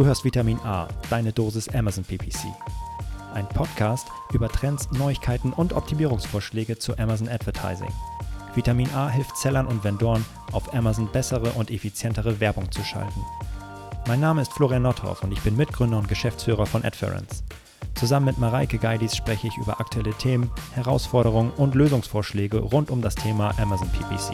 Du hörst Vitamin A, deine Dosis Amazon PPC. Ein Podcast über Trends, Neuigkeiten und Optimierungsvorschläge zu Amazon Advertising. Vitamin A hilft Sellern und Vendoren, auf Amazon bessere und effizientere Werbung zu schalten. Mein Name ist Florian Nothoff und ich bin Mitgründer und Geschäftsführer von Adference. Zusammen mit Mareike Geidis spreche ich über aktuelle Themen, Herausforderungen und Lösungsvorschläge rund um das Thema Amazon PPC.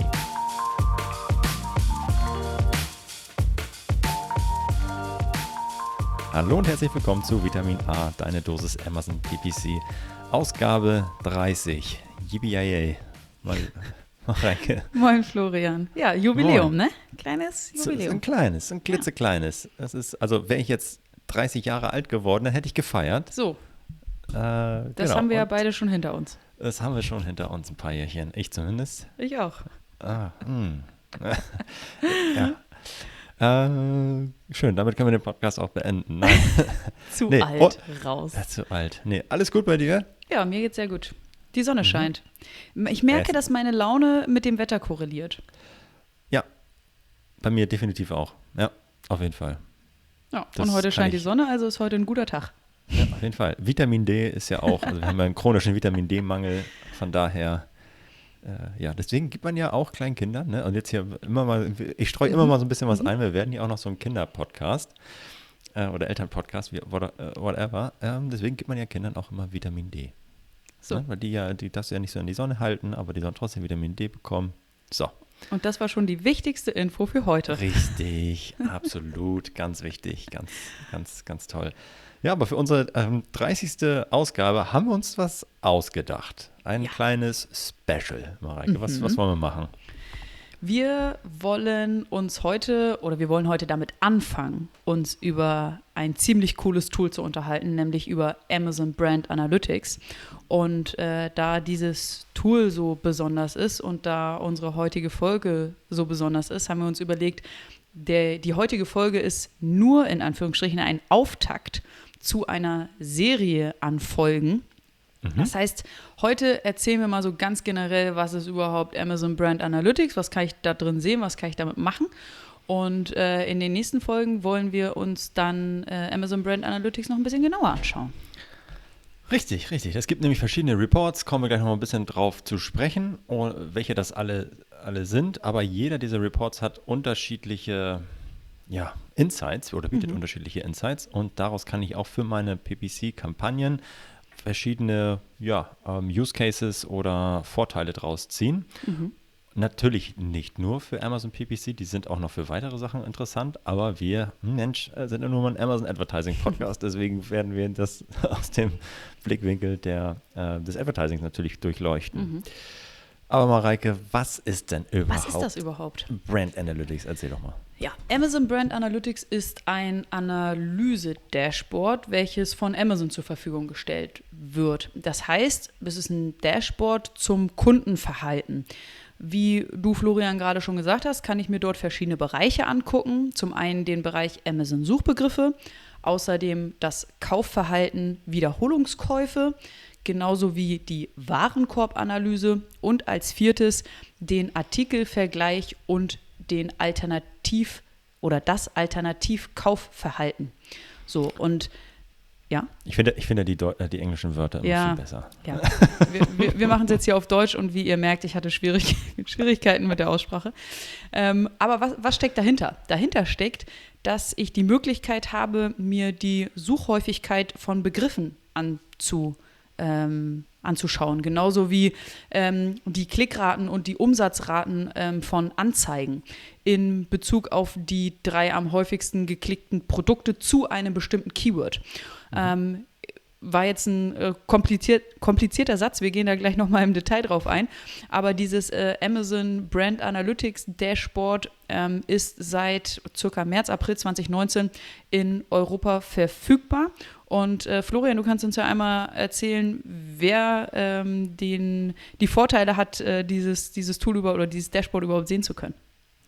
Hallo und herzlich willkommen zu Vitamin A, deine Dosis Amazon PPC, Ausgabe 30. Yippie Mareike. Moin Florian. Ja, Jubiläum, Moin. ne? Kleines Jubiläum. ein kleines, ein klitzekleines. Das ist, also wäre ich jetzt 30 Jahre alt geworden, dann hätte ich gefeiert. So. Äh, das genau. haben wir ja beide schon hinter uns. Das haben wir schon hinter uns, ein paar Jährchen. Ich zumindest. Ich auch. Ah, hm. ja. Äh, schön, damit können wir den Podcast auch beenden. Nein. zu nee, alt, oh, raus. Ja, zu alt. Nee, alles gut bei dir? Ja, mir geht's sehr gut. Die Sonne mhm. scheint. Ich merke, dass meine Laune mit dem Wetter korreliert. Ja, bei mir definitiv auch. Ja, auf jeden Fall. Ja, das und heute scheint die Sonne, also ist heute ein guter Tag. Ja, auf jeden Fall. Vitamin D ist ja auch, also wir haben ja einen chronischen Vitamin D-Mangel, von daher äh, ja, deswegen gibt man ja auch kleinen Kindern, ne? Und jetzt hier immer mal, ich streue immer mal so ein bisschen was mhm. ein. Wir werden ja auch noch so ein Kinderpodcast äh, oder Elternpodcast, wie, whatever. Ähm, deswegen gibt man ja Kindern auch immer Vitamin D. So. Ne? Weil die ja, die darfst du ja nicht so in die Sonne halten, aber die sollen trotzdem Vitamin D bekommen. So. Und das war schon die wichtigste Info für heute. Richtig, absolut, ganz wichtig, ganz, ganz, ganz toll. Ja, aber für unsere ähm, 30. Ausgabe haben wir uns was ausgedacht. Ein ja. kleines Special, Mareike. Mhm. Was, was wollen wir machen? Wir wollen uns heute oder wir wollen heute damit anfangen, uns über ein ziemlich cooles Tool zu unterhalten, nämlich über Amazon Brand Analytics. Und äh, da dieses Tool so besonders ist und da unsere heutige Folge so besonders ist, haben wir uns überlegt, der, die heutige Folge ist nur in Anführungsstrichen ein Auftakt zu einer Serie an Folgen. Mhm. Das heißt, heute erzählen wir mal so ganz generell, was ist überhaupt Amazon Brand Analytics, was kann ich da drin sehen, was kann ich damit machen. Und äh, in den nächsten Folgen wollen wir uns dann äh, Amazon Brand Analytics noch ein bisschen genauer anschauen. Richtig, richtig. Es gibt nämlich verschiedene Reports, kommen wir gleich noch mal ein bisschen drauf zu sprechen, welche das alle, alle sind. Aber jeder dieser Reports hat unterschiedliche ja, Insights oder bietet mhm. unterschiedliche Insights und daraus kann ich auch für meine PPC-Kampagnen verschiedene ja, ähm, Use Cases oder Vorteile draus ziehen. Mhm. Natürlich nicht nur für Amazon PPC, die sind auch noch für weitere Sachen interessant, aber wir, Mensch, äh, sind ja nur mal ein Amazon Advertising Podcast, deswegen werden wir das aus dem Blickwinkel der, äh, des Advertisings natürlich durchleuchten. Mhm. Aber Mareike, was ist denn überhaupt? Was ist das überhaupt? Brand Analytics, erzähl doch mal. Ja, Amazon Brand Analytics ist ein Analyse-Dashboard, welches von Amazon zur Verfügung gestellt wird. Das heißt, es ist ein Dashboard zum Kundenverhalten. Wie du, Florian, gerade schon gesagt hast, kann ich mir dort verschiedene Bereiche angucken. Zum einen den Bereich Amazon Suchbegriffe, außerdem das Kaufverhalten Wiederholungskäufe, genauso wie die Warenkorbanalyse und als viertes den Artikelvergleich und den Alternativ- oder das Alternativkaufverhalten. So, und ja. Ich finde, ich finde die, äh, die englischen Wörter immer ja, viel besser. Ja. Wir, wir, wir machen es jetzt hier auf Deutsch und wie ihr merkt, ich hatte Schwierig Schwierigkeiten mit der Aussprache. Ähm, aber was, was steckt dahinter? Dahinter steckt, dass ich die Möglichkeit habe, mir die Suchhäufigkeit von Begriffen anzu, ähm, anzuschauen. Genauso wie ähm, die Klickraten und die Umsatzraten ähm, von Anzeigen in Bezug auf die drei am häufigsten geklickten Produkte zu einem bestimmten Keyword. Mhm. Ähm, war jetzt ein äh, kompliziert, komplizierter Satz, wir gehen da gleich nochmal im Detail drauf ein, aber dieses äh, Amazon Brand Analytics Dashboard ähm, ist seit circa März, April 2019 in Europa verfügbar und äh, Florian, du kannst uns ja einmal erzählen, wer ähm, den, die Vorteile hat, äh, dieses, dieses Tool über, oder dieses Dashboard überhaupt sehen zu können.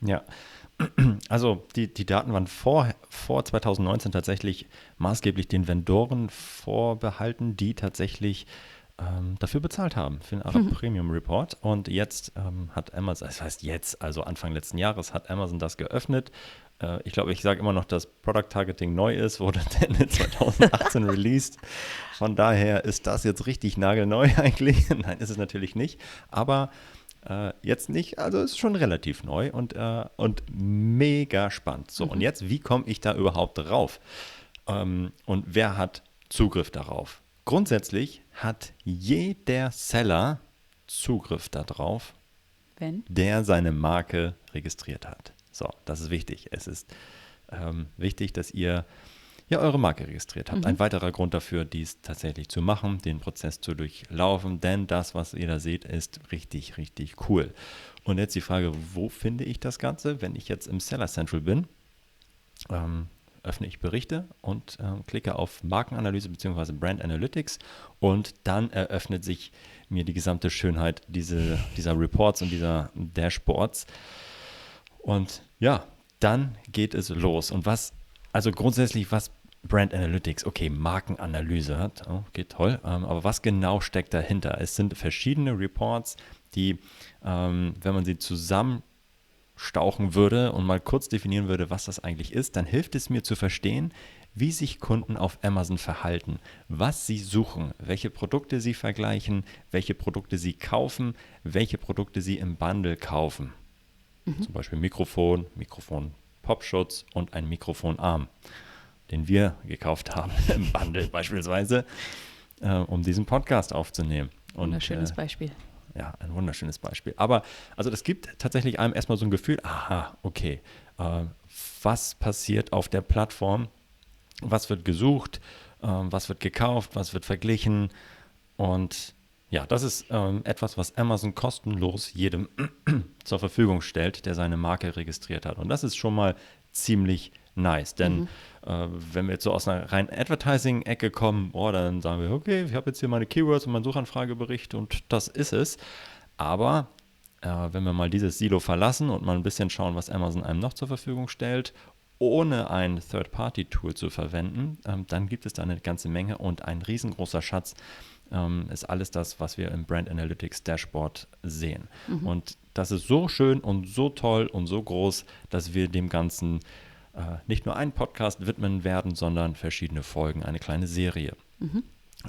Ja, also die, die Daten waren vor, vor 2019 tatsächlich maßgeblich den Vendoren vorbehalten, die tatsächlich ähm, dafür bezahlt haben, für den Arab mhm. Premium Report. Und jetzt ähm, hat Amazon, das heißt jetzt, also Anfang letzten Jahres, hat Amazon das geöffnet äh, ich glaube, ich sage immer noch, dass Product Targeting neu ist, wurde Ende 2018 released. Von daher ist das jetzt richtig nagelneu eigentlich. Nein, ist es natürlich nicht. Aber äh, jetzt nicht, also ist schon relativ neu und, äh, und mega spannend. So, mhm. und jetzt, wie komme ich da überhaupt drauf? Ähm, und wer hat Zugriff darauf? Grundsätzlich hat jeder Seller Zugriff darauf, Wenn? der seine Marke registriert hat. So, das ist wichtig. Es ist ähm, wichtig, dass ihr ja eure Marke registriert habt. Mhm. Ein weiterer Grund dafür, dies tatsächlich zu machen, den Prozess zu durchlaufen, denn das, was ihr da seht, ist richtig, richtig cool. Und jetzt die Frage, wo finde ich das Ganze, wenn ich jetzt im Seller Central bin? Ähm, öffne ich Berichte und äh, klicke auf Markenanalyse bzw. Brand Analytics und dann eröffnet sich mir die gesamte Schönheit diese, dieser Reports und dieser Dashboards. Und ja, dann geht es los. Und was, also grundsätzlich, was Brand Analytics, okay, Markenanalyse hat, oh, geht toll, ähm, aber was genau steckt dahinter? Es sind verschiedene Reports, die, ähm, wenn man sie zusammen stauchen würde und mal kurz definieren würde, was das eigentlich ist, dann hilft es mir zu verstehen, wie sich Kunden auf Amazon verhalten, was sie suchen, welche Produkte sie vergleichen, welche Produkte sie kaufen, welche Produkte sie im Bundle kaufen. Mhm. Zum Beispiel Mikrofon, Mikrofon Popschutz und ein Mikrofonarm, den wir gekauft haben im Bundle beispielsweise, äh, um diesen Podcast aufzunehmen. Und, Wunderschönes äh, Beispiel ja, ein wunderschönes Beispiel. Aber also das gibt tatsächlich einem erstmal so ein Gefühl, aha, okay, äh, was passiert auf der Plattform, was wird gesucht, äh, was wird gekauft, was wird verglichen und ja, das ist ähm, etwas, was Amazon kostenlos jedem zur Verfügung stellt, der seine Marke registriert hat. Und das ist schon mal ziemlich nice. Denn mhm. äh, wenn wir jetzt so aus einer rein Advertising-Ecke kommen, oh, dann sagen wir, okay, ich habe jetzt hier meine Keywords und meinen Suchanfragebericht und das ist es. Aber äh, wenn wir mal dieses Silo verlassen und mal ein bisschen schauen, was Amazon einem noch zur Verfügung stellt, ohne ein Third-Party-Tool zu verwenden, ähm, dann gibt es da eine ganze Menge und ein riesengroßer Schatz ähm, ist alles das, was wir im Brand Analytics Dashboard sehen. Mhm. Und das ist so schön und so toll und so groß, dass wir dem Ganzen äh, nicht nur einen Podcast widmen werden, sondern verschiedene Folgen, eine kleine Serie, mhm.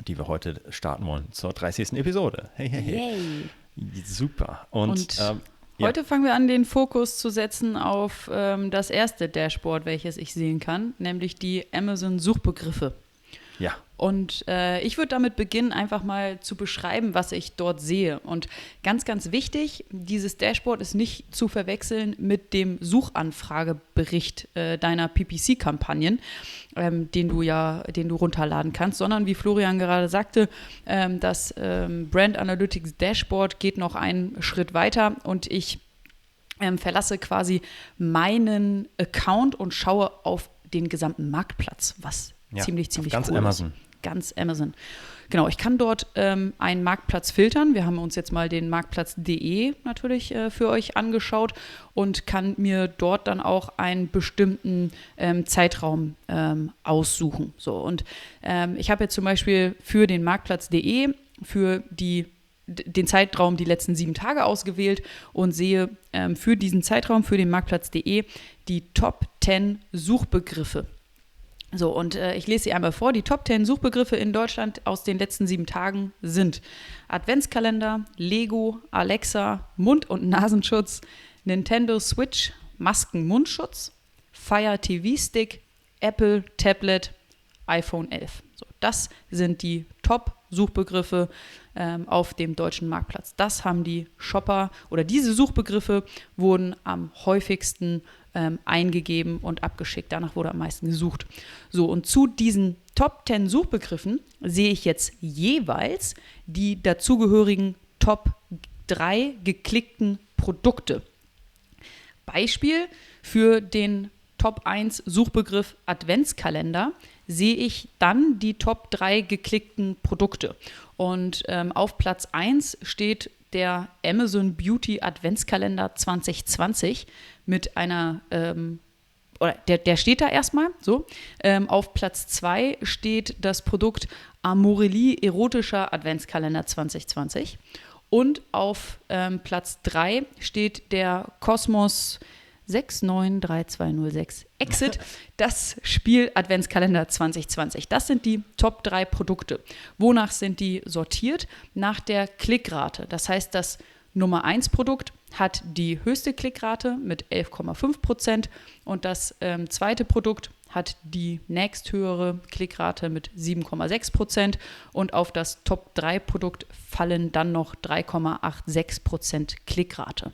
die wir heute starten wollen zur 30. Episode. Hey, hey, hey. Yay. Super. Und, Und ähm, heute ja. fangen wir an, den Fokus zu setzen auf ähm, das erste Dashboard, welches ich sehen kann, nämlich die Amazon-Suchbegriffe. Ja. Und äh, ich würde damit beginnen, einfach mal zu beschreiben, was ich dort sehe. Und ganz, ganz wichtig, dieses Dashboard ist nicht zu verwechseln mit dem Suchanfragebericht äh, deiner PPC-Kampagnen, ähm, den du ja, den du runterladen kannst, sondern wie Florian gerade sagte, ähm, das ähm, Brand Analytics Dashboard geht noch einen Schritt weiter und ich ähm, verlasse quasi meinen Account und schaue auf den gesamten Marktplatz, was ja, ziemlich, ziemlich ganz cool Amazon. Ist ganz Amazon. Genau, ich kann dort ähm, einen Marktplatz filtern. Wir haben uns jetzt mal den Marktplatz.de natürlich äh, für euch angeschaut und kann mir dort dann auch einen bestimmten ähm, Zeitraum ähm, aussuchen. So, und ähm, ich habe jetzt zum Beispiel für den Marktplatz.de für die den Zeitraum die letzten sieben Tage ausgewählt und sehe ähm, für diesen Zeitraum, für den Marktplatz.de, die Top 10 Suchbegriffe so, und äh, ich lese sie einmal vor. Die Top 10 Suchbegriffe in Deutschland aus den letzten sieben Tagen sind Adventskalender, Lego, Alexa, Mund- und Nasenschutz, Nintendo Switch, Masken-Mundschutz, Fire TV Stick, Apple Tablet, iPhone 11. So, das sind die Top-Suchbegriffe ähm, auf dem deutschen Marktplatz. Das haben die Shopper oder diese Suchbegriffe wurden am häufigsten ähm, eingegeben und abgeschickt. Danach wurde am meisten gesucht. So, und zu diesen Top 10 Suchbegriffen sehe ich jetzt jeweils die dazugehörigen Top 3 geklickten Produkte. Beispiel für den Top 1 Suchbegriff Adventskalender sehe ich dann die Top 3 geklickten Produkte. Und ähm, auf Platz 1 steht der Amazon Beauty Adventskalender 2020 mit einer, ähm, oder der, der steht da erstmal so. Ähm, auf Platz 2 steht das Produkt Amorelie Erotischer Adventskalender 2020. Und auf ähm, Platz 3 steht der Cosmos 693206 Exit, das Spiel Adventskalender 2020. Das sind die Top 3 Produkte. Wonach sind die sortiert? Nach der Klickrate. Das heißt, das Nummer 1 Produkt hat die höchste Klickrate mit 11,5 Prozent und das ähm, zweite Produkt hat die nächsthöhere Klickrate mit 7,6 Prozent und auf das Top 3 Produkt fallen dann noch 3,86 Prozent Klickrate.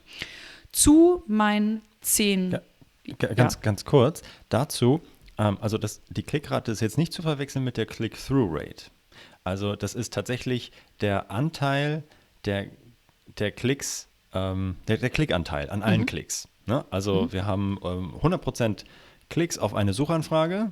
Zu meinen zehn. Ja, ganz, ja. ganz kurz dazu. Ähm, also das, die Klickrate ist jetzt nicht zu verwechseln mit der Click-Through-Rate. Also das ist tatsächlich der Anteil der, der Klicks, ähm, der, der Klickanteil an allen mhm. Klicks. Ne? Also mhm. wir haben ähm, 100% Klicks auf eine Suchanfrage,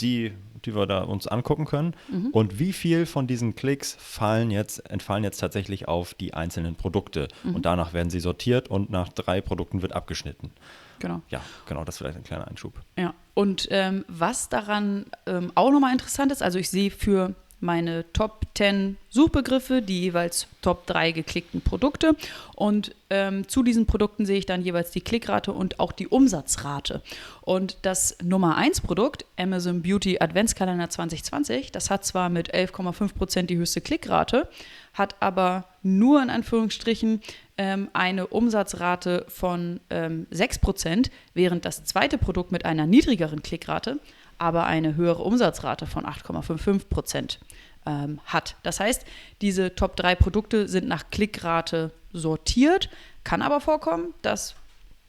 die, die wir da uns angucken können. Mhm. Und wie viel von diesen Klicks fallen jetzt, entfallen jetzt tatsächlich auf die einzelnen Produkte. Mhm. Und danach werden sie sortiert und nach drei Produkten wird abgeschnitten. Genau. Ja, genau, das ist vielleicht ein kleiner Einschub. Ja, und ähm, was daran ähm, auch nochmal interessant ist, also ich sehe für meine Top 10 Suchbegriffe, die jeweils Top 3 geklickten Produkte. Und ähm, zu diesen Produkten sehe ich dann jeweils die Klickrate und auch die Umsatzrate. Und das Nummer 1 Produkt, Amazon Beauty Adventskalender 2020, das hat zwar mit 11,5 Prozent die höchste Klickrate, hat aber nur in Anführungsstrichen ähm, eine Umsatzrate von ähm, 6 Prozent, während das zweite Produkt mit einer niedrigeren Klickrate aber eine höhere Umsatzrate von 8,55 Prozent ähm, hat. Das heißt, diese Top 3 Produkte sind nach Klickrate sortiert, kann aber vorkommen, dass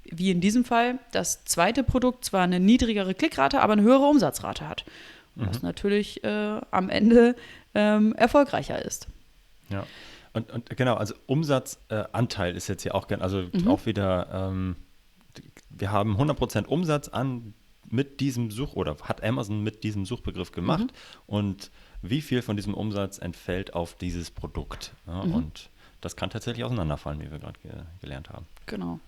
wie in diesem Fall das zweite Produkt zwar eine niedrigere Klickrate, aber eine höhere Umsatzrate hat. Was mhm. natürlich äh, am Ende ähm, erfolgreicher ist. Ja. Und, und genau, also Umsatzanteil äh, ist jetzt hier auch, also mhm. auch wieder, ähm, wir haben 100% Umsatz an mit diesem Such oder hat Amazon mit diesem Suchbegriff gemacht mhm. und wie viel von diesem Umsatz entfällt auf dieses Produkt. Ja, mhm. Und das kann tatsächlich auseinanderfallen, wie wir gerade ge gelernt haben. Genau.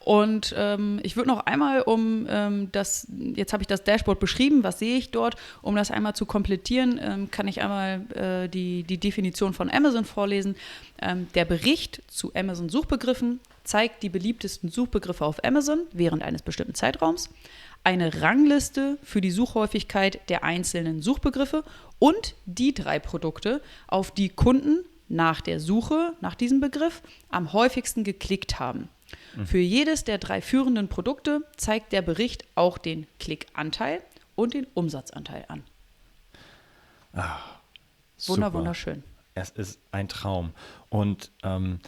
Und ähm, ich würde noch einmal, um ähm, das, jetzt habe ich das Dashboard beschrieben, was sehe ich dort, um das einmal zu komplettieren, ähm, kann ich einmal äh, die, die Definition von Amazon vorlesen. Ähm, der Bericht zu Amazon-Suchbegriffen zeigt die beliebtesten Suchbegriffe auf Amazon während eines bestimmten Zeitraums eine Rangliste für die Suchhäufigkeit der einzelnen Suchbegriffe und die drei Produkte, auf die Kunden nach der Suche nach diesem Begriff am häufigsten geklickt haben. Mhm. Für jedes der drei führenden Produkte zeigt der Bericht auch den Klickanteil und den Umsatzanteil an. Ah, Wunder, wunderschön. Es ist ein Traum. Und ähm,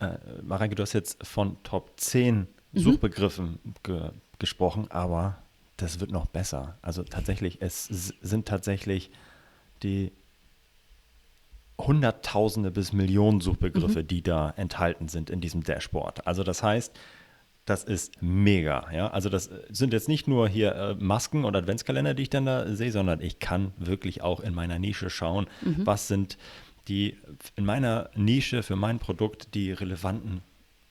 äh, Mareike, du hast jetzt von Top 10 mhm. Suchbegriffen ge gesprochen, aber das wird noch besser. Also tatsächlich, es sind tatsächlich die Hunderttausende bis Millionen Suchbegriffe, mhm. die da enthalten sind in diesem Dashboard. Also das heißt, das ist mega. Ja? Also das sind jetzt nicht nur hier äh, Masken und Adventskalender, die ich dann da sehe, sondern ich kann wirklich auch in meiner Nische schauen, mhm. was sind die in meiner Nische für mein Produkt die relevanten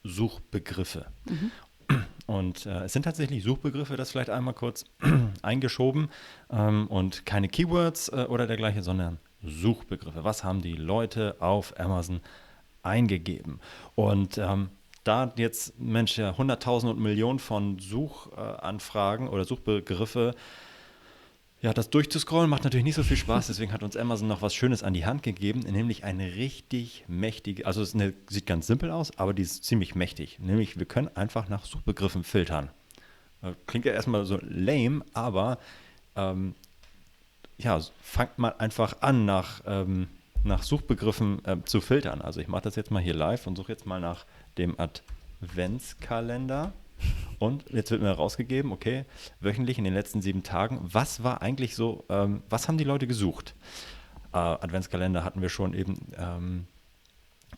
Suchbegriffe. Mhm. Und äh, es sind tatsächlich Suchbegriffe, das vielleicht einmal kurz eingeschoben ähm, und keine Keywords äh, oder dergleichen, sondern Suchbegriffe. Was haben die Leute auf Amazon eingegeben? Und ähm, da jetzt Mensch ja Hunderttausende und Millionen von Suchanfragen oder Suchbegriffe ja, das durchzuscrollen macht natürlich nicht so viel Spaß, deswegen hat uns Amazon noch was Schönes an die Hand gegeben, nämlich eine richtig mächtige, also es sieht ganz simpel aus, aber die ist ziemlich mächtig. Nämlich wir können einfach nach Suchbegriffen filtern. Äh, klingt ja erstmal so lame, aber ähm, ja, fangt mal einfach an, nach, ähm, nach Suchbegriffen äh, zu filtern. Also ich mache das jetzt mal hier live und suche jetzt mal nach dem Adventskalender. Und jetzt wird mir rausgegeben, okay, wöchentlich in den letzten sieben Tagen, was war eigentlich so, ähm, was haben die Leute gesucht? Äh, Adventskalender hatten wir schon eben, ähm,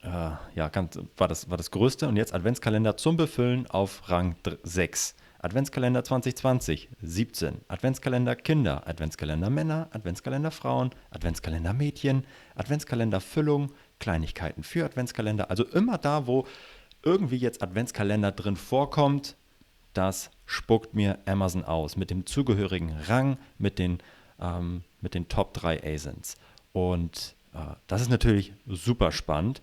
äh, ja, ganz, war, das, war das Größte. Und jetzt Adventskalender zum Befüllen auf Rang 6. Adventskalender 2020, 17. Adventskalender Kinder, Adventskalender Männer, Adventskalender Frauen, Adventskalender Mädchen, Adventskalender Füllung, Kleinigkeiten für Adventskalender. Also immer da, wo irgendwie jetzt Adventskalender drin vorkommt, das spuckt mir Amazon aus mit dem zugehörigen Rang, mit den, ähm, mit den Top 3 ASINs. Und äh, das ist natürlich super spannend.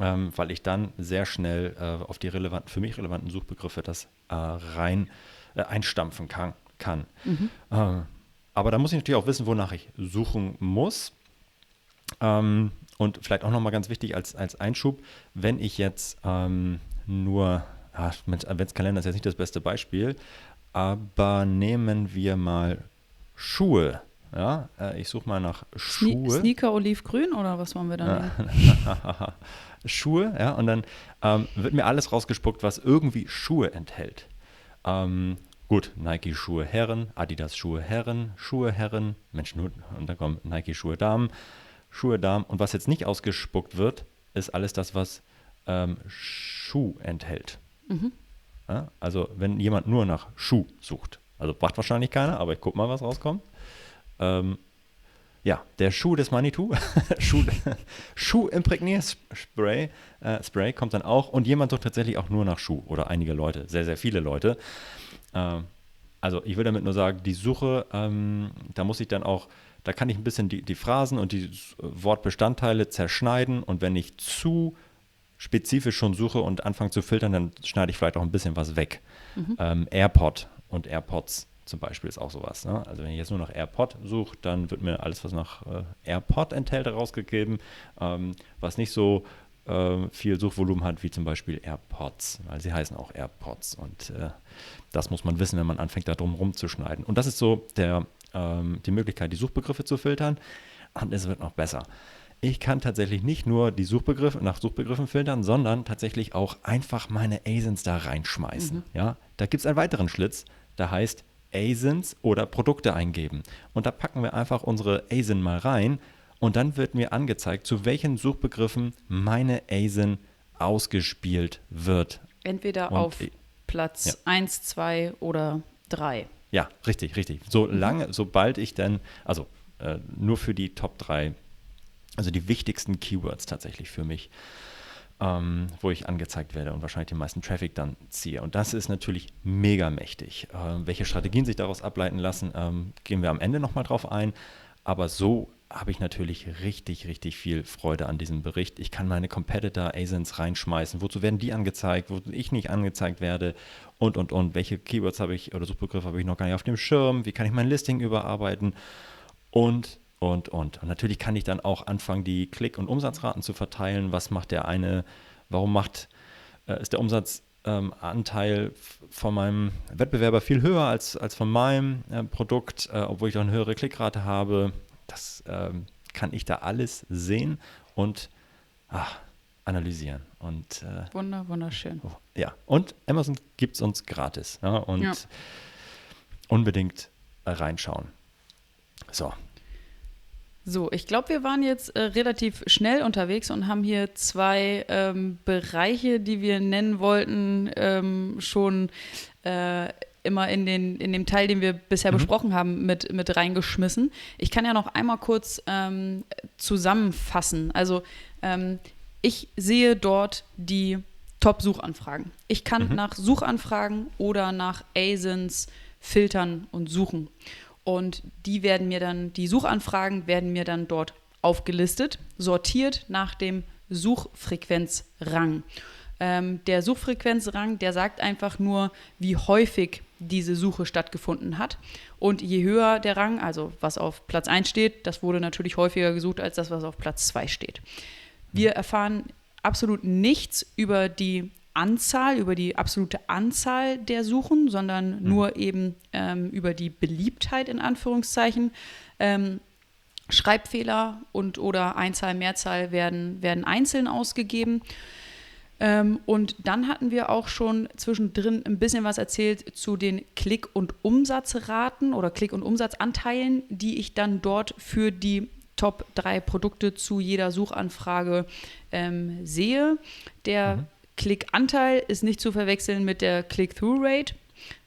ähm, weil ich dann sehr schnell äh, auf die relevanten, für mich relevanten Suchbegriffe das äh, rein äh, einstampfen kann. kann. Mhm. Äh, aber da muss ich natürlich auch wissen, wonach ich suchen muss. Ähm, und vielleicht auch nochmal ganz wichtig als, als Einschub, wenn ich jetzt ähm, nur, Adventskalender ist jetzt nicht das beste Beispiel, aber nehmen wir mal Schuhe. Ja, äh, ich suche mal nach Schuhe. Sneaker olivgrün oder was wollen wir dann? Schuhe, ja, und dann ähm, wird mir alles rausgespuckt, was irgendwie Schuhe enthält. Ähm, gut, Nike-Schuhe Herren, Adidas-Schuhe Herren, Schuhe Herren, Menschen, und dann kommen Nike-Schuhe Damen, Schuhe Damen. Und was jetzt nicht ausgespuckt wird, ist alles das, was ähm, Schuh enthält. Mhm. Ja, also wenn jemand nur nach Schuh sucht, also macht wahrscheinlich keiner, aber ich gucke mal, was rauskommt. Ähm, ja, der Schuh des Manitou, Schuh, Schuh Imprägnierspray äh, Spray kommt dann auch und jemand sucht tatsächlich auch nur nach Schuh oder einige Leute, sehr, sehr viele Leute. Ähm, also ich will damit nur sagen, die Suche, ähm, da muss ich dann auch, da kann ich ein bisschen die, die Phrasen und die Wortbestandteile zerschneiden und wenn ich zu spezifisch schon suche und anfange zu filtern, dann schneide ich vielleicht auch ein bisschen was weg. Mhm. Ähm, AirPod und AirPods zum Beispiel ist auch sowas. Ne? Also wenn ich jetzt nur nach AirPod suche, dann wird mir alles, was nach äh, AirPod enthält, herausgegeben, ähm, was nicht so äh, viel Suchvolumen hat wie zum Beispiel AirPods, weil sie heißen auch AirPods und äh, das muss man wissen, wenn man anfängt, da drum rumzuschneiden. Und das ist so der, ähm, die Möglichkeit, die Suchbegriffe zu filtern und es wird noch besser. Ich kann tatsächlich nicht nur die Suchbegriffe nach Suchbegriffen filtern, sondern tatsächlich auch einfach meine ASINs da reinschmeißen. Mhm. Ja, da gibt es einen weiteren Schlitz, der heißt ASINs oder Produkte eingeben. Und da packen wir einfach unsere ASIN mal rein und dann wird mir angezeigt, zu welchen Suchbegriffen meine ASIN ausgespielt wird. Entweder und auf Platz ja. 1, 2 oder 3. Ja, richtig, richtig. Solange, mhm. sobald ich dann, also äh, nur für die Top 3, also die wichtigsten Keywords tatsächlich für mich ähm, wo ich angezeigt werde und wahrscheinlich den meisten Traffic dann ziehe. Und das ist natürlich mega mächtig. Ähm, welche Strategien sich daraus ableiten lassen, ähm, gehen wir am Ende nochmal drauf ein. Aber so habe ich natürlich richtig, richtig viel Freude an diesem Bericht. Ich kann meine Competitor ASINs reinschmeißen. Wozu werden die angezeigt, wozu ich nicht angezeigt werde und, und, und. Welche Keywords habe ich oder Suchbegriffe habe ich noch gar nicht auf dem Schirm? Wie kann ich mein Listing überarbeiten? Und und, und. Und natürlich kann ich dann auch anfangen, die Klick- und Umsatzraten zu verteilen. Was macht der eine, warum macht, äh, ist der Umsatzanteil ähm, von meinem Wettbewerber viel höher als, als von meinem äh, Produkt, äh, obwohl ich auch eine höhere Klickrate habe. Das ähm, kann ich da alles sehen und ach, analysieren. Und, äh, Wunder, wunderschön. Oh, ja, und Amazon gibt es uns gratis. Ja, und ja. unbedingt reinschauen. So, so, ich glaube, wir waren jetzt äh, relativ schnell unterwegs und haben hier zwei ähm, Bereiche, die wir nennen wollten, ähm, schon äh, immer in, den, in dem Teil, den wir bisher mhm. besprochen haben, mit, mit reingeschmissen. Ich kann ja noch einmal kurz ähm, zusammenfassen. Also ähm, ich sehe dort die Top-Suchanfragen. Ich kann mhm. nach Suchanfragen oder nach ASINs filtern und suchen. Und die werden mir dann, die Suchanfragen werden mir dann dort aufgelistet, sortiert nach dem Suchfrequenzrang. Ähm, der Suchfrequenzrang, der sagt einfach nur, wie häufig diese Suche stattgefunden hat. Und je höher der Rang, also was auf Platz 1 steht, das wurde natürlich häufiger gesucht als das, was auf Platz 2 steht. Wir erfahren absolut nichts über die Anzahl, über die absolute Anzahl der Suchen, sondern mhm. nur eben ähm, über die Beliebtheit in Anführungszeichen. Ähm, Schreibfehler und oder Einzahl, Mehrzahl werden, werden einzeln ausgegeben. Ähm, und dann hatten wir auch schon zwischendrin ein bisschen was erzählt zu den Klick- und Umsatzraten oder Klick- und Umsatzanteilen, die ich dann dort für die Top 3 Produkte zu jeder Suchanfrage ähm, sehe. Der mhm. Klickanteil ist nicht zu verwechseln mit der Click-Through-Rate,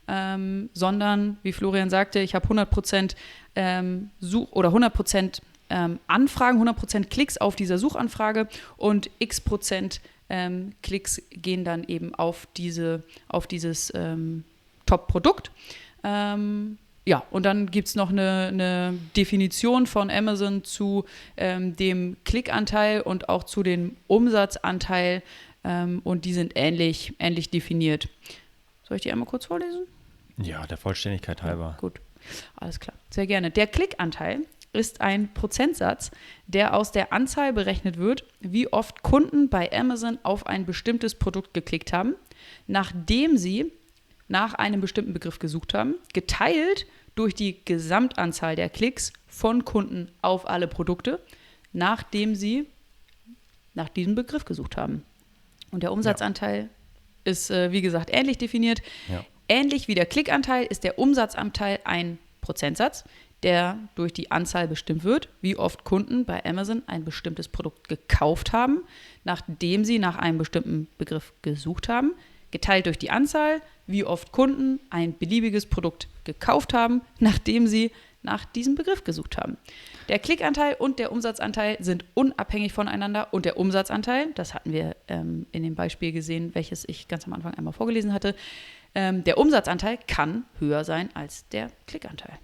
ähm, sondern, wie Florian sagte, ich habe 100% ähm, Such- oder 100% ähm, Anfragen, 100% Klicks auf dieser Suchanfrage und x Prozent ähm, Klicks gehen dann eben auf, diese, auf dieses ähm, Top-Produkt. Ähm, ja, und dann gibt es noch eine, eine, Definition von Amazon zu ähm, dem Klickanteil und auch zu dem Umsatzanteil. Ähm, und die sind ähnlich, ähnlich definiert. Soll ich die einmal kurz vorlesen? Ja, der Vollständigkeit halber. Ja, gut, alles klar. Sehr gerne. Der Klickanteil ist ein Prozentsatz, der aus der Anzahl berechnet wird, wie oft Kunden bei Amazon auf ein bestimmtes Produkt geklickt haben, nachdem sie nach einem bestimmten Begriff gesucht haben, geteilt durch die Gesamtanzahl der Klicks von Kunden auf alle Produkte, nachdem sie nach diesem Begriff gesucht haben. Und der Umsatzanteil ja. ist, äh, wie gesagt, ähnlich definiert. Ja. Ähnlich wie der Klickanteil ist der Umsatzanteil ein Prozentsatz, der durch die Anzahl bestimmt wird, wie oft Kunden bei Amazon ein bestimmtes Produkt gekauft haben, nachdem sie nach einem bestimmten Begriff gesucht haben, geteilt durch die Anzahl, wie oft Kunden ein beliebiges Produkt gekauft haben, nachdem sie nach diesem Begriff gesucht haben. Der Klickanteil und der Umsatzanteil sind unabhängig voneinander und der Umsatzanteil, das hatten wir ähm, in dem Beispiel gesehen, welches ich ganz am Anfang einmal vorgelesen hatte, ähm, der Umsatzanteil kann höher sein als der Klickanteil.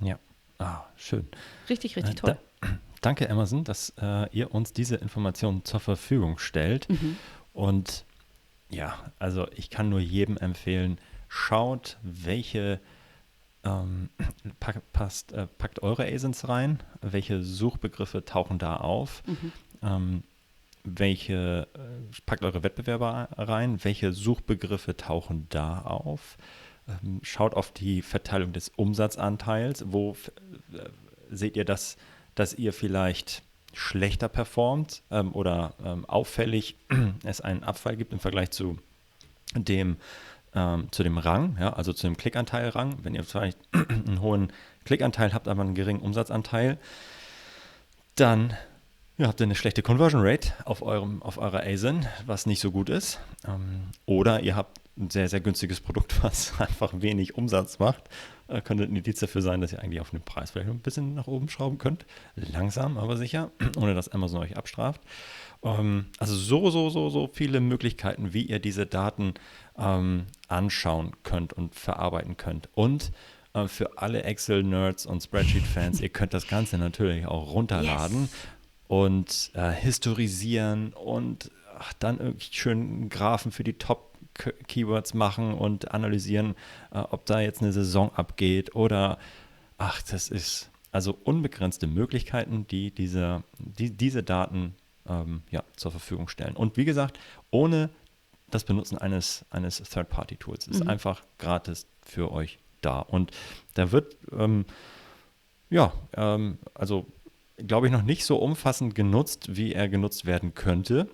Ja, ah, schön. Richtig, richtig äh, toll. Da, danke, Amazon, dass äh, ihr uns diese Informationen zur Verfügung stellt. Mhm. Und ja, also ich kann nur jedem empfehlen, schaut, welche ähm, pack, passt, äh, packt eure ASINs rein, welche Suchbegriffe tauchen da auf, mhm. ähm, welche, äh, packt eure Wettbewerber rein, welche Suchbegriffe tauchen da auf, schaut auf die Verteilung des Umsatzanteils, wo äh, seht ihr das, dass ihr vielleicht schlechter performt ähm, oder ähm, auffällig es einen Abfall gibt im Vergleich zu dem, ähm, zu dem Rang, ja, also zu dem Klickanteil-Rang. Wenn ihr vielleicht einen hohen Klickanteil habt, aber einen geringen Umsatzanteil, dann ja, habt ihr eine schlechte Conversion Rate auf, eurem, auf eurer ASIN, was nicht so gut ist. Ähm, oder ihr habt ein sehr, sehr günstiges Produkt, was einfach wenig Umsatz macht äh, könnte ein Indiz dafür sein, dass ihr eigentlich auf den Preis vielleicht ein bisschen nach oben schrauben könnt. Langsam, aber sicher, ohne dass Amazon euch abstraft. Ähm, also so, so, so, so viele Möglichkeiten, wie ihr diese Daten ähm, anschauen könnt und verarbeiten könnt. Und äh, für alle Excel-Nerds und Spreadsheet-Fans, ihr könnt das Ganze natürlich auch runterladen yes. und äh, historisieren und ach, dann irgendwie schön Graphen für die Top- Keywords machen und analysieren, äh, ob da jetzt eine Saison abgeht oder ach, das ist also unbegrenzte Möglichkeiten, die diese, die, diese Daten ähm, ja, zur Verfügung stellen. Und wie gesagt, ohne das Benutzen eines, eines Third-Party-Tools. Ist mhm. einfach gratis für euch da. Und da wird, ähm, ja, ähm, also glaube ich, noch nicht so umfassend genutzt, wie er genutzt werden könnte.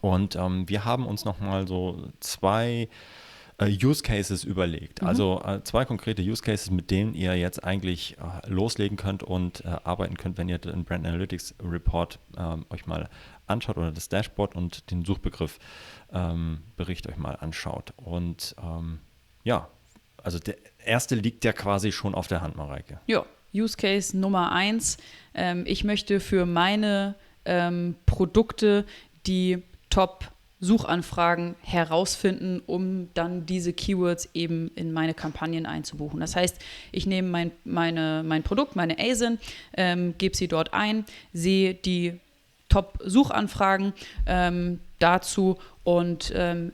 Und ähm, wir haben uns nochmal so zwei äh, Use Cases überlegt. Mhm. Also äh, zwei konkrete Use Cases, mit denen ihr jetzt eigentlich äh, loslegen könnt und äh, arbeiten könnt, wenn ihr den Brand Analytics Report ähm, euch mal anschaut oder das Dashboard und den Suchbegriff ähm, Bericht euch mal anschaut. Und ähm, ja, also der erste liegt ja quasi schon auf der Hand, Mareike. Ja, Use Case Nummer eins. Ähm, ich möchte für meine ähm, Produkte die Top-Suchanfragen herausfinden, um dann diese Keywords eben in meine Kampagnen einzubuchen. Das heißt, ich nehme mein, meine, mein Produkt, meine ASIN, ähm, gebe sie dort ein, sehe die Top-Suchanfragen ähm, dazu und ähm,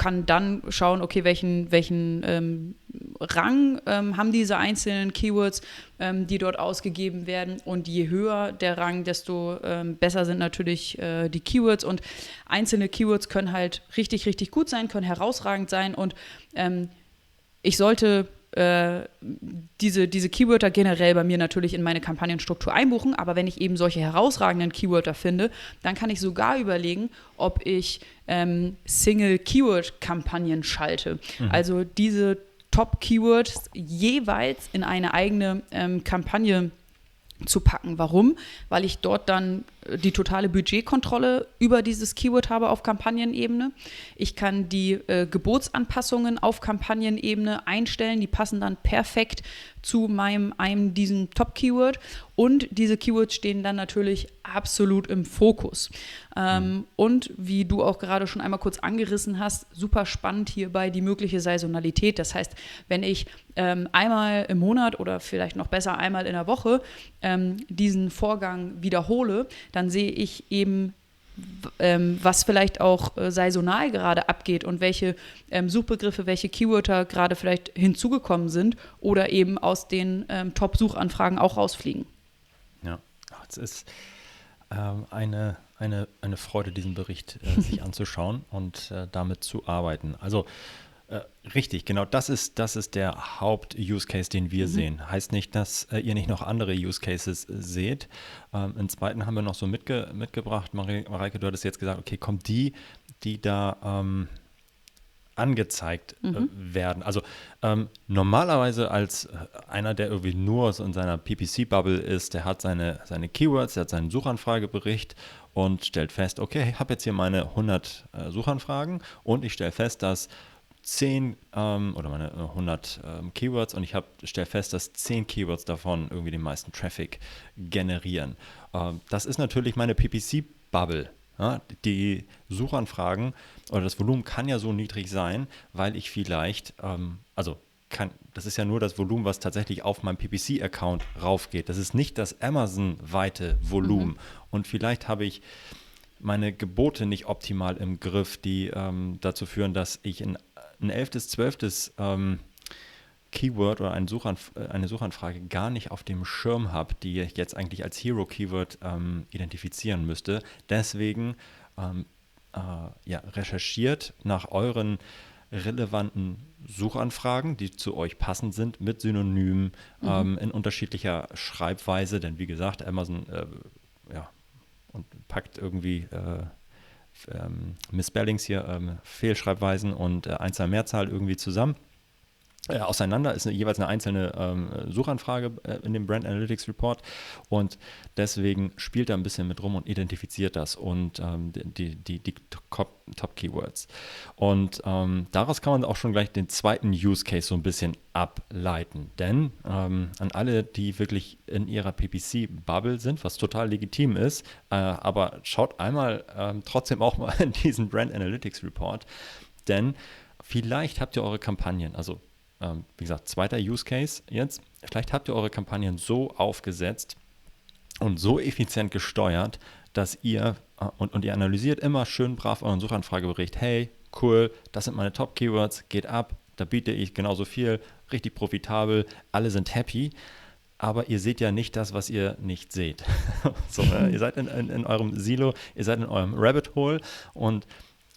kann dann schauen, okay, welchen, welchen ähm, Rang ähm, haben diese einzelnen Keywords, ähm, die dort ausgegeben werden. Und je höher der Rang, desto ähm, besser sind natürlich äh, die Keywords. Und einzelne Keywords können halt richtig, richtig gut sein, können herausragend sein. Und ähm, ich sollte äh, diese, diese Keywörter generell bei mir natürlich in meine Kampagnenstruktur einbuchen, aber wenn ich eben solche herausragenden Keywörter finde, dann kann ich sogar überlegen, ob ich ähm, Single-Keyword-Kampagnen schalte. Mhm. Also diese Top-Keywords jeweils in eine eigene ähm, Kampagne zu packen. Warum? Weil ich dort dann die totale Budgetkontrolle über dieses Keyword habe auf Kampagnenebene. Ich kann die äh, Geburtsanpassungen auf Kampagnenebene einstellen. Die passen dann perfekt zu meinem einem diesen Top-Keyword. Und diese Keywords stehen dann natürlich absolut im Fokus. Ähm, mhm. Und wie du auch gerade schon einmal kurz angerissen hast, super spannend hierbei die mögliche Saisonalität. Das heißt, wenn ich ähm, einmal im Monat oder vielleicht noch besser einmal in der Woche ähm, diesen Vorgang wiederhole, dann sehe ich eben ähm, was vielleicht auch äh, saisonal gerade abgeht und welche ähm, Suchbegriffe, welche Keywörter gerade vielleicht hinzugekommen sind oder eben aus den ähm, Top-Suchanfragen auch rausfliegen. Ja, es ist ähm, eine, eine, eine Freude, diesen Bericht äh, sich anzuschauen und äh, damit zu arbeiten. Also äh, richtig, genau das ist, das ist der Haupt-Use-Case, den wir mhm. sehen. Heißt nicht, dass äh, ihr nicht noch andere Use-Cases äh, seht. Ähm, Im zweiten haben wir noch so mitge mitgebracht. Marie, Mareike, du hattest jetzt gesagt, okay, kommt die, die da ähm, angezeigt äh, mhm. werden. Also ähm, normalerweise als äh, einer, der irgendwie nur so in seiner PPC-Bubble ist, der hat seine, seine Keywords, der hat seinen Suchanfragebericht und stellt fest, okay, ich habe jetzt hier meine 100 äh, Suchanfragen und ich stelle fest, dass 10 ähm, oder meine 100 äh, ähm, Keywords und ich stelle fest, dass 10 Keywords davon irgendwie den meisten Traffic generieren. Ähm, das ist natürlich meine PPC-Bubble. Ja? Die Suchanfragen oder das Volumen kann ja so niedrig sein, weil ich vielleicht, ähm, also kann, das ist ja nur das Volumen, was tatsächlich auf meinem PPC-Account raufgeht. Das ist nicht das Amazon-weite Volumen. Mhm. Und vielleicht habe ich meine Gebote nicht optimal im Griff, die ähm, dazu führen, dass ich in ein elftes, zwölftes ähm, Keyword oder eine, Suchanf äh, eine, Suchanfrage gar nicht auf dem Schirm habe, die ich jetzt eigentlich als Hero-Keyword ähm, identifizieren müsste. Deswegen ähm, äh, ja, recherchiert nach euren relevanten Suchanfragen, die zu euch passend sind, mit Synonymen mhm. ähm, in unterschiedlicher Schreibweise. Denn wie gesagt, Amazon äh, ja, und packt irgendwie äh, ähm, Misspellings hier, ähm, Fehlschreibweisen und äh, Einzahl, Mehrzahl irgendwie zusammen. Äh, auseinander. Ist eine, jeweils eine einzelne ähm, Suchanfrage äh, in dem Brand Analytics Report. Und deswegen spielt er ein bisschen mit rum und identifiziert das und ähm, die, die, die Top-Keywords. Und ähm, daraus kann man auch schon gleich den zweiten Use Case so ein bisschen ableiten, denn ähm, an alle, die wirklich in ihrer PPC-Bubble sind, was total legitim ist, äh, aber schaut einmal ähm, trotzdem auch mal in diesen Brand Analytics Report, denn vielleicht habt ihr eure Kampagnen, also ähm, wie gesagt, zweiter Use Case jetzt. Vielleicht habt ihr eure Kampagnen so aufgesetzt und so effizient gesteuert, dass ihr äh, und, und ihr analysiert immer schön brav euren Suchanfragebericht. Hey, cool, das sind meine Top-Keywords, geht ab, da biete ich genauso viel, richtig profitabel, alle sind happy aber ihr seht ja nicht das, was ihr nicht seht. so, äh, ihr seid in, in, in, eurem Silo, ihr seid in eurem Rabbit Hole und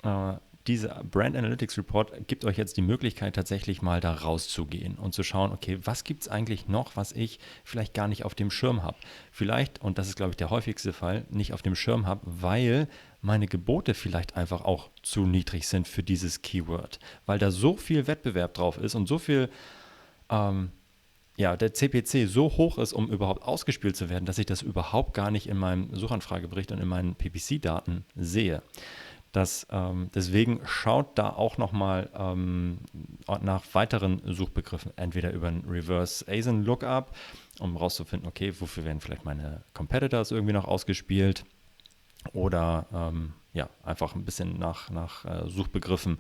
äh, dieser Brand Analytics Report gibt euch jetzt die Möglichkeit, tatsächlich mal da rauszugehen und zu schauen, okay, was gibt es eigentlich noch, was ich vielleicht gar nicht auf dem Schirm habe. Vielleicht, und das ist, glaube ich, der häufigste Fall, nicht auf dem Schirm habe, weil meine Gebote vielleicht einfach auch zu niedrig sind für dieses Keyword, weil da so viel Wettbewerb drauf ist und so viel, ähm, ja, der CPC so hoch ist, um überhaupt ausgespielt zu werden, dass ich das überhaupt gar nicht in meinem Suchanfragebericht und in meinen PPC-Daten sehe. Das, ähm, deswegen schaut da auch nochmal ähm, nach weiteren Suchbegriffen, entweder über ein Reverse ASIN Lookup, um rauszufinden, okay, wofür werden vielleicht meine Competitors irgendwie noch ausgespielt oder ähm, ja, einfach ein bisschen nach, nach äh, Suchbegriffen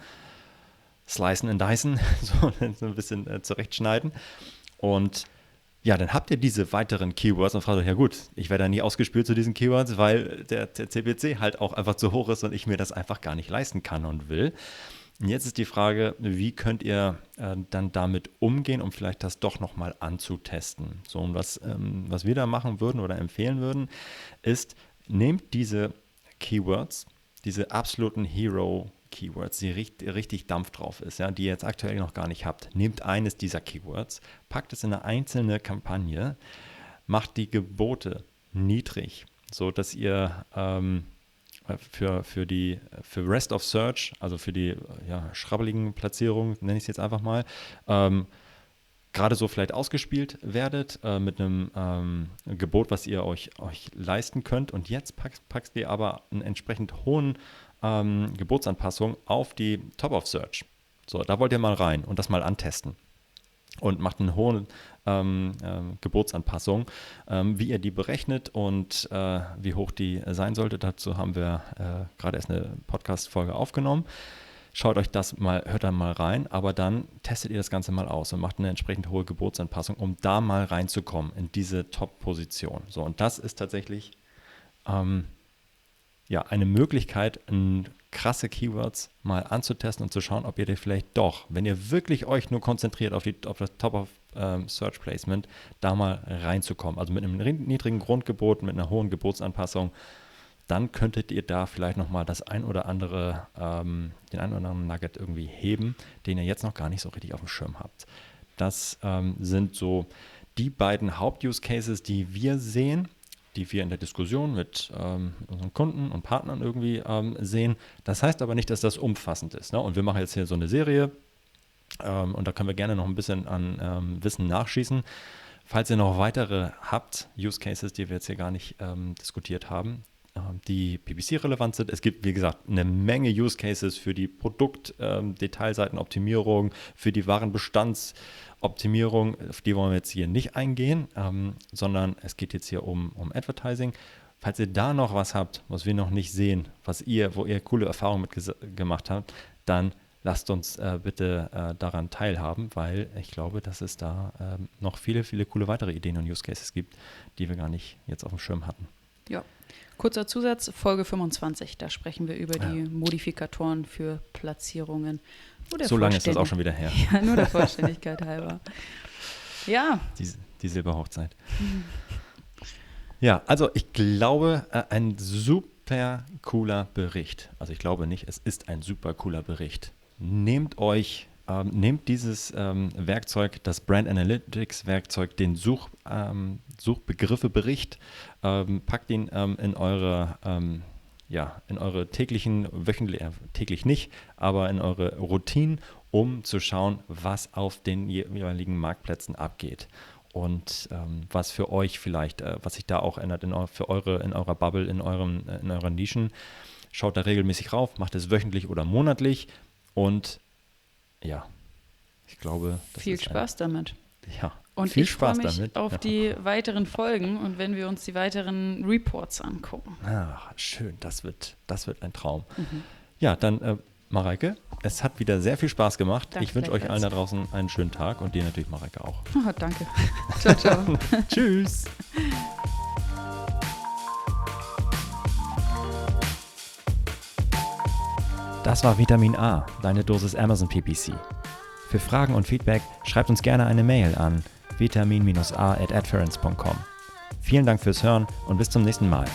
slicen und dicen, so, so ein bisschen äh, zurechtschneiden. Und ja, dann habt ihr diese weiteren Keywords und fragt euch, ja gut, ich werde da nie ausgespielt zu diesen Keywords, weil der, der CPC halt auch einfach zu hoch ist und ich mir das einfach gar nicht leisten kann und will. Und jetzt ist die Frage, wie könnt ihr äh, dann damit umgehen, um vielleicht das doch nochmal anzutesten? So, und was, ähm, was wir da machen würden oder empfehlen würden, ist, nehmt diese Keywords, diese absoluten Hero Keywords, die richtig, richtig Dampf drauf ist, ja, die ihr jetzt aktuell noch gar nicht habt. Nehmt eines dieser Keywords, packt es in eine einzelne Kampagne, macht die Gebote niedrig, so dass ihr ähm, für, für die für Rest of Search, also für die ja, schrabbeligen Platzierungen, nenne ich es jetzt einfach mal, ähm, gerade so vielleicht ausgespielt werdet äh, mit einem ähm, Gebot, was ihr euch, euch leisten könnt. Und jetzt packst, packst ihr aber einen entsprechend hohen ähm, Gebotsanpassung auf die Top of Search. So, da wollt ihr mal rein und das mal antesten und macht eine hohe ähm, äh, Gebotsanpassung. Ähm, wie ihr die berechnet und äh, wie hoch die sein sollte, dazu haben wir äh, gerade erst eine Podcast-Folge aufgenommen. Schaut euch das mal, hört da mal rein, aber dann testet ihr das Ganze mal aus und macht eine entsprechend hohe Gebotsanpassung, um da mal reinzukommen in diese Top-Position. So, und das ist tatsächlich ähm, ja, eine Möglichkeit, krasse Keywords mal anzutesten und zu schauen, ob ihr die vielleicht doch, wenn ihr wirklich euch nur konzentriert auf, die, auf das Top of ähm, Search Placement, da mal reinzukommen. Also mit einem niedrigen Grundgebot, mit einer hohen Gebotsanpassung, dann könntet ihr da vielleicht nochmal das ein oder andere, ähm, den ein oder anderen Nugget irgendwie heben, den ihr jetzt noch gar nicht so richtig auf dem Schirm habt. Das ähm, sind so die beiden Haupt-Use-Cases, die wir sehen die wir in der Diskussion mit ähm, unseren Kunden und Partnern irgendwie ähm, sehen. Das heißt aber nicht, dass das umfassend ist. Ne? Und wir machen jetzt hier so eine Serie ähm, und da können wir gerne noch ein bisschen an ähm, Wissen nachschießen. Falls ihr noch weitere habt, Use Cases, die wir jetzt hier gar nicht ähm, diskutiert haben, die PPC-relevant sind. Es gibt, wie gesagt, eine Menge Use Cases für die Produkt-Detailseitenoptimierung, für die Warenbestands- Optimierung, auf die wollen wir jetzt hier nicht eingehen, ähm, sondern es geht jetzt hier um, um Advertising. Falls ihr da noch was habt, was wir noch nicht sehen, was ihr, wo ihr coole Erfahrungen mit gemacht habt, dann lasst uns äh, bitte äh, daran teilhaben, weil ich glaube, dass es da äh, noch viele, viele coole weitere Ideen und Use Cases gibt, die wir gar nicht jetzt auf dem Schirm hatten. Ja, kurzer Zusatz, Folge 25, da sprechen wir über ja. die Modifikatoren für Platzierungen so lange ist das auch schon wieder her. Ja, nur der Vollständigkeit halber. Ja. Die, die Silberhochzeit. Ja, also ich glaube, äh, ein super cooler Bericht. Also ich glaube nicht, es ist ein super cooler Bericht. Nehmt euch, ähm, nehmt dieses ähm, Werkzeug, das Brand Analytics Werkzeug, den Such, ähm, Suchbegriffe-Bericht, ähm, packt ihn ähm, in eure ähm, ja, in eure täglichen, wöchentlich, äh, täglich nicht, aber in eure Routinen, um zu schauen, was auf den jeweiligen Marktplätzen abgeht und ähm, was für euch vielleicht, äh, was sich da auch ändert in, für eure, in eurer Bubble, in, eurem, äh, in euren Nischen. Schaut da regelmäßig rauf, macht es wöchentlich oder monatlich und ja, ich glaube, viel Spaß ein, damit. Ja, und Viel ich freue mich damit. auf die weiteren Folgen und wenn wir uns die weiteren Reports angucken. Ach, schön, das wird, das wird ein Traum. Mhm. Ja, dann äh, Mareike, es hat wieder sehr viel Spaß gemacht. Danke ich wünsche euch allen da draußen einen schönen Tag und dir natürlich, Mareike, auch. Oh, danke. ciao, ciao. Tschüss. Das war Vitamin A, deine Dosis Amazon PPC. Für Fragen und Feedback schreibt uns gerne eine Mail an vitamin-a at adference.com. Vielen Dank fürs Hören und bis zum nächsten Mal.